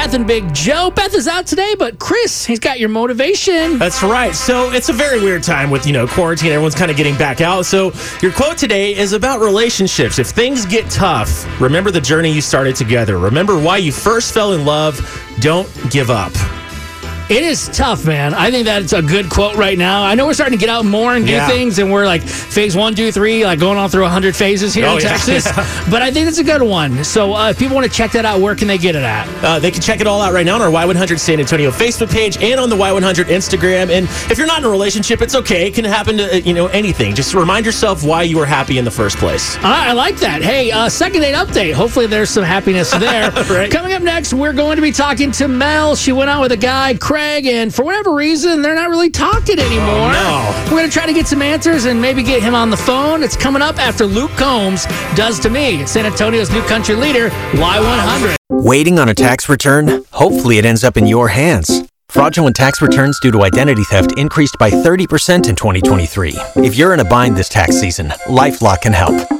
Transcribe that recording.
Beth and Big Joe. Beth is out today, but Chris, he's got your motivation. That's right. So it's a very weird time with, you know, quarantine. Everyone's kind of getting back out. So your quote today is about relationships. If things get tough, remember the journey you started together. Remember why you first fell in love. Don't give up. It is tough, man. I think that's a good quote right now. I know we're starting to get out more and do Yeah. things, and we're like phase one, two, three, like going on through 100 phases here Oh, in yeah. Texas. But I think it's a good one. So uh, if people want to check that out, where can they get it at? Uh, they can check it all out right now on our Y100 San Antonio Facebook page and on the Y100 Instagram. And if you're not in a relationship, it's okay. It can happen to, uh, you know, anything. Just remind yourself why you were happy in the first place. I I like that. Hey, uh, second date update. Hopefully, there's some happiness there. Right. Coming up next, we're going to be talking to Mel. She went out with a guy, Craig, and for whatever reason, they're not really talking oh, anymore. Oh, no. We're going to try to get some answers and maybe get him on the phone. It's coming up after Luke Combs does to me, San Antonio's new country leader, Y100. Waiting on a tax return? Hopefully, it ends up in your hands. Fraudulent tax returns due to identity theft increased by 30% in 2023. If you're in a bind this tax season, LifeLock can help.